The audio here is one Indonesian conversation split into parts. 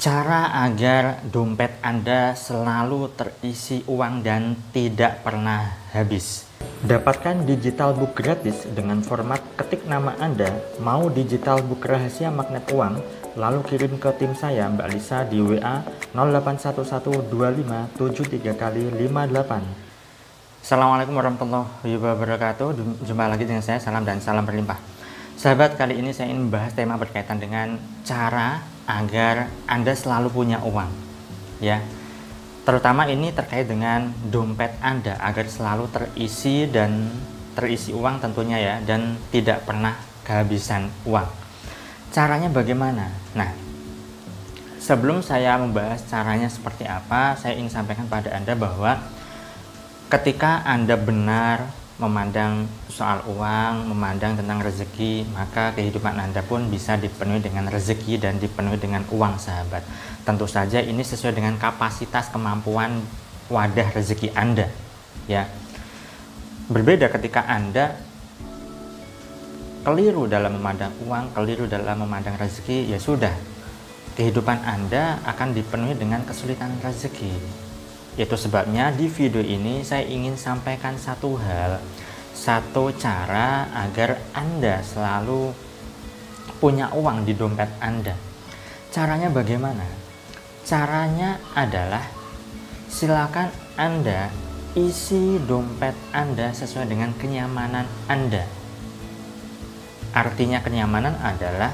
Cara agar dompet Anda selalu terisi uang dan tidak pernah habis. Dapatkan digital book gratis dengan format ketik nama Anda, mau digital book rahasia magnet uang, lalu kirim ke tim saya Mbak Lisa di WA 08112573 kali 58. Assalamualaikum warahmatullahi wabarakatuh. Jumpa lagi dengan saya, salam dan salam berlimpah. Sahabat, kali ini saya ingin membahas tema berkaitan dengan cara agar Anda selalu punya uang. Ya. Terutama ini terkait dengan dompet Anda agar selalu terisi dan terisi uang tentunya ya dan tidak pernah kehabisan uang. Caranya bagaimana? Nah, sebelum saya membahas caranya seperti apa, saya ingin sampaikan pada Anda bahwa ketika Anda benar memandang soal uang, memandang tentang rezeki, maka kehidupan Anda pun bisa dipenuhi dengan rezeki dan dipenuhi dengan uang, sahabat. Tentu saja ini sesuai dengan kapasitas kemampuan wadah rezeki Anda, ya. Berbeda ketika Anda keliru dalam memandang uang, keliru dalam memandang rezeki, ya sudah. Kehidupan Anda akan dipenuhi dengan kesulitan rezeki itu sebabnya di video ini saya ingin sampaikan satu hal, satu cara agar Anda selalu punya uang di dompet Anda. Caranya bagaimana? Caranya adalah silakan Anda isi dompet Anda sesuai dengan kenyamanan Anda. Artinya kenyamanan adalah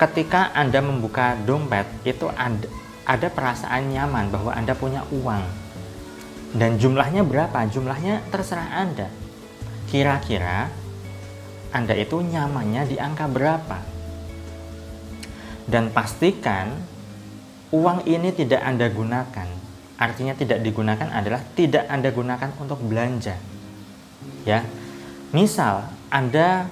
ketika Anda membuka dompet itu ada ada perasaan nyaman bahwa Anda punya uang. Dan jumlahnya berapa? Jumlahnya terserah Anda. Kira-kira Anda itu nyamannya di angka berapa? Dan pastikan uang ini tidak Anda gunakan. Artinya tidak digunakan adalah tidak Anda gunakan untuk belanja. Ya. Misal Anda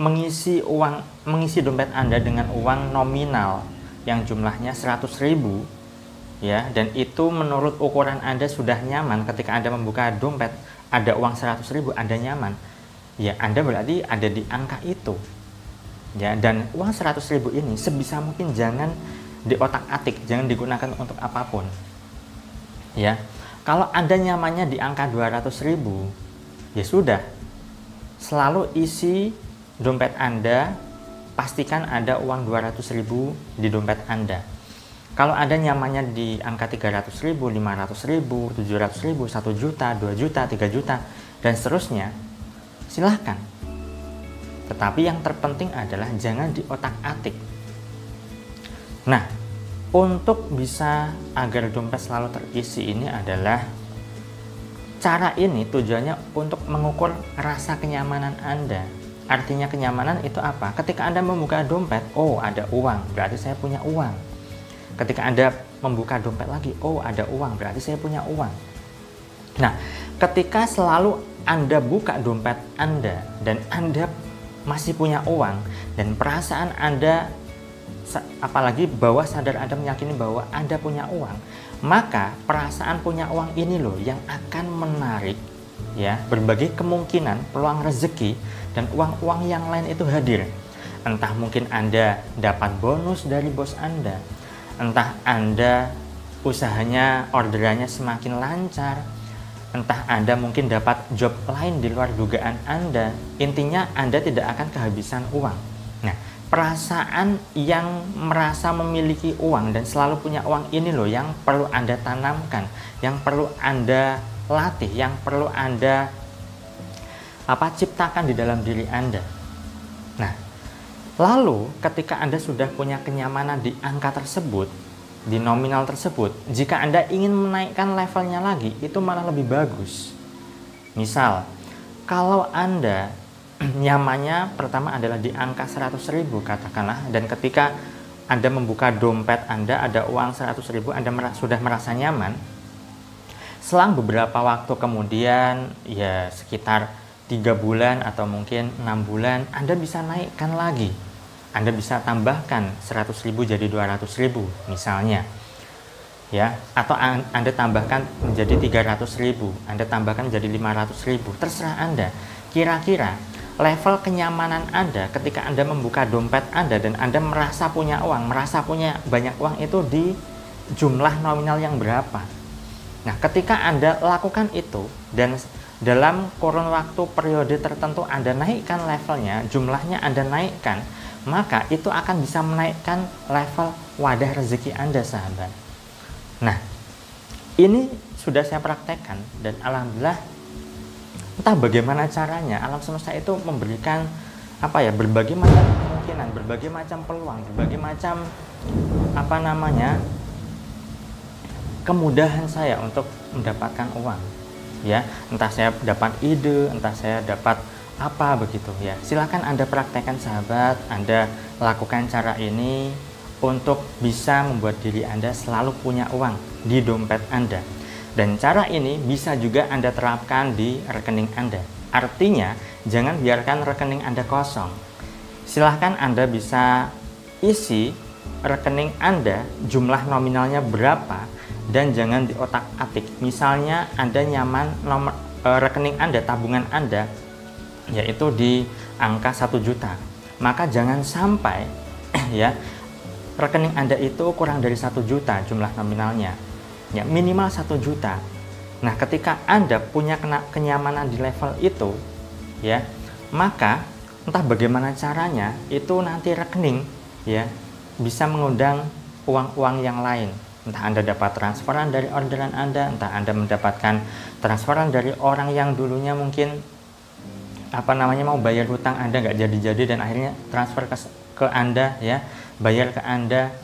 mengisi uang mengisi dompet Anda dengan uang nominal yang jumlahnya 100 ribu ya. Dan itu menurut ukuran Anda sudah nyaman ketika Anda membuka dompet ada uang 100 ribu Anda nyaman. Ya Anda berarti ada di angka itu ya. Dan uang 100 ribu ini sebisa mungkin jangan di otak atik jangan digunakan untuk apa pun ya. Kalau Anda nyamannya di angka 200 ribu ya sudah. Selalu isi dompet Anda pastikan ada uang 200 ribu di dompet Anda. Kalau ada nyamannya di angka 300 ribu, 500 ribu, 700 ribu, 1 juta, 2 juta, 3 juta, dan seterusnya, silahkan. Tetapi yang terpenting adalah jangan di otak atik. Nah, untuk bisa agar dompet selalu terisi ini adalah cara ini tujuannya untuk mengukur rasa kenyamanan Anda Artinya kenyamanan itu apa? Ketika Anda membuka dompet, oh ada uang, berarti saya punya uang. Ketika Anda membuka dompet lagi, oh ada uang, berarti saya punya uang. Nah, ketika selalu Anda buka dompet Anda dan Anda masih punya uang dan perasaan Anda apalagi bawah sadar Anda meyakini bahwa Anda punya uang, maka perasaan punya uang ini loh yang akan menarik ya berbagai kemungkinan peluang rezeki dan uang-uang yang lain itu hadir. Entah mungkin Anda dapat bonus dari bos Anda, entah Anda usahanya orderannya semakin lancar, entah Anda mungkin dapat job lain di luar dugaan Anda. Intinya Anda tidak akan kehabisan uang. Nah, perasaan yang merasa memiliki uang dan selalu punya uang ini loh yang perlu Anda tanamkan, yang perlu Anda latih, yang perlu Anda apa ciptakan di dalam diri Anda. Nah, lalu ketika Anda sudah punya kenyamanan di angka tersebut, di nominal tersebut, jika Anda ingin menaikkan levelnya lagi, itu malah lebih bagus. Misal, kalau Anda nyamannya pertama adalah di angka 100 ribu katakanlah dan ketika anda membuka dompet Anda ada uang 100 ribu Anda sudah merasa nyaman selang beberapa waktu kemudian ya sekitar tiga bulan atau mungkin enam bulan Anda bisa naikkan lagi. Anda bisa tambahkan 100 ribu jadi 200 ribu misalnya. Ya atau Anda tambahkan menjadi 300 ribu Anda tambahkan menjadi 500 ribu terserah Anda. Kira-kira level kenyamanan Anda ketika Anda membuka dompet Anda dan Anda merasa punya uang, merasa punya banyak uang itu di jumlah nominal yang berapa. Nah, ketika Anda lakukan itu dan dalam kurun waktu periode tertentu Anda naikkan levelnya, jumlahnya Anda naikkan, maka itu akan bisa menaikkan level wadah rezeki Anda, sahabat. Nah, ini sudah saya praktekkan dan alhamdulillah entah bagaimana caranya alam semesta itu memberikan apa ya berbagai macam kemungkinan, berbagai macam peluang, berbagai macam apa namanya kemudahan saya untuk mendapatkan uang ya entah saya dapat ide entah saya dapat apa begitu ya silahkan anda praktekkan sahabat anda lakukan cara ini untuk bisa membuat diri anda selalu punya uang di dompet anda dan cara ini bisa juga Anda terapkan di rekening Anda. Artinya, jangan biarkan rekening Anda kosong. Silahkan Anda bisa isi rekening Anda jumlah nominalnya berapa dan jangan di otak atik. Misalnya Anda nyaman nomor e, rekening Anda, tabungan Anda yaitu di angka 1 juta. Maka jangan sampai ya rekening Anda itu kurang dari 1 juta jumlah nominalnya ya minimal satu juta. Nah, ketika Anda punya kena, kenyamanan di level itu, ya, maka entah bagaimana caranya itu nanti rekening ya bisa mengundang uang-uang yang lain. Entah Anda dapat transferan dari orderan Anda, entah Anda mendapatkan transferan dari orang yang dulunya mungkin apa namanya mau bayar hutang Anda nggak jadi-jadi dan akhirnya transfer ke, ke Anda ya, bayar ke Anda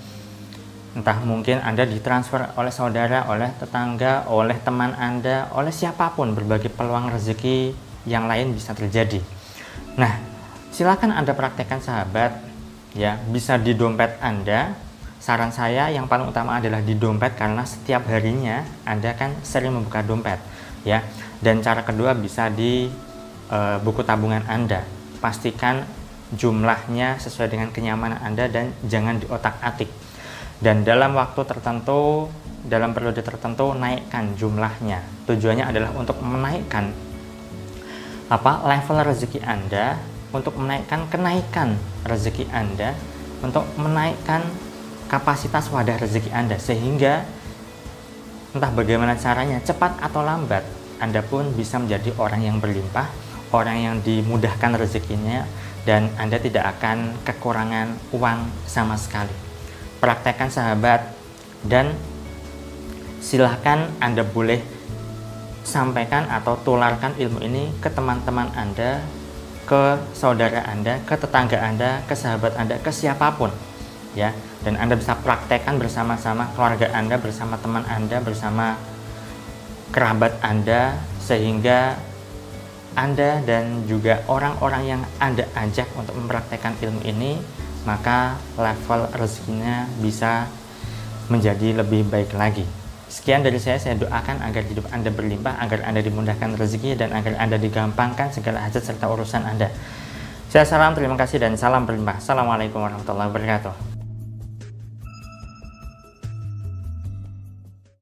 entah mungkin Anda ditransfer oleh saudara, oleh tetangga, oleh teman Anda, oleh siapa pun berbagai peluang rezeki yang lain bisa terjadi. Nah, silakan Anda praktekkan sahabat ya, bisa di dompet Anda. Saran saya yang paling utama adalah di dompet karena setiap harinya Anda kan sering membuka dompet ya. Dan cara kedua bisa di e, buku tabungan Anda. Pastikan jumlahnya sesuai dengan kenyamanan Anda dan jangan di otak-atik dan dalam waktu tertentu dalam periode tertentu naikkan jumlahnya tujuannya adalah untuk menaikkan apa level rezeki Anda untuk menaikkan kenaikan rezeki Anda untuk menaikkan kapasitas wadah rezeki Anda sehingga entah bagaimana caranya cepat atau lambat Anda pun bisa menjadi orang yang berlimpah orang yang dimudahkan rezekinya dan Anda tidak akan kekurangan uang sama sekali. Praktekkan sahabat dan silahkan Anda boleh sampaikan atau tularkan ilmu ini ke teman-teman Anda, ke saudara Anda, ke tetangga Anda, ke sahabat Anda, ke siapa pun ya. Dan Anda bisa praktekkan bersama-sama keluarga Anda, bersama teman Anda, bersama kerabat Anda sehingga Anda dan juga orang-orang yang Anda ajak untuk mempraktekkan ilmu ini maka level rezekinya bisa menjadi lebih baik lagi. Sekian dari saya, saya doakan agar hidup Anda berlimpah, agar Anda dimudahkan rezeki, dan agar Anda digampangkan segala hajat serta urusan Anda. Saya salam, terima kasih, dan salam berlimpah. Assalamualaikum warahmatullahi wabarakatuh.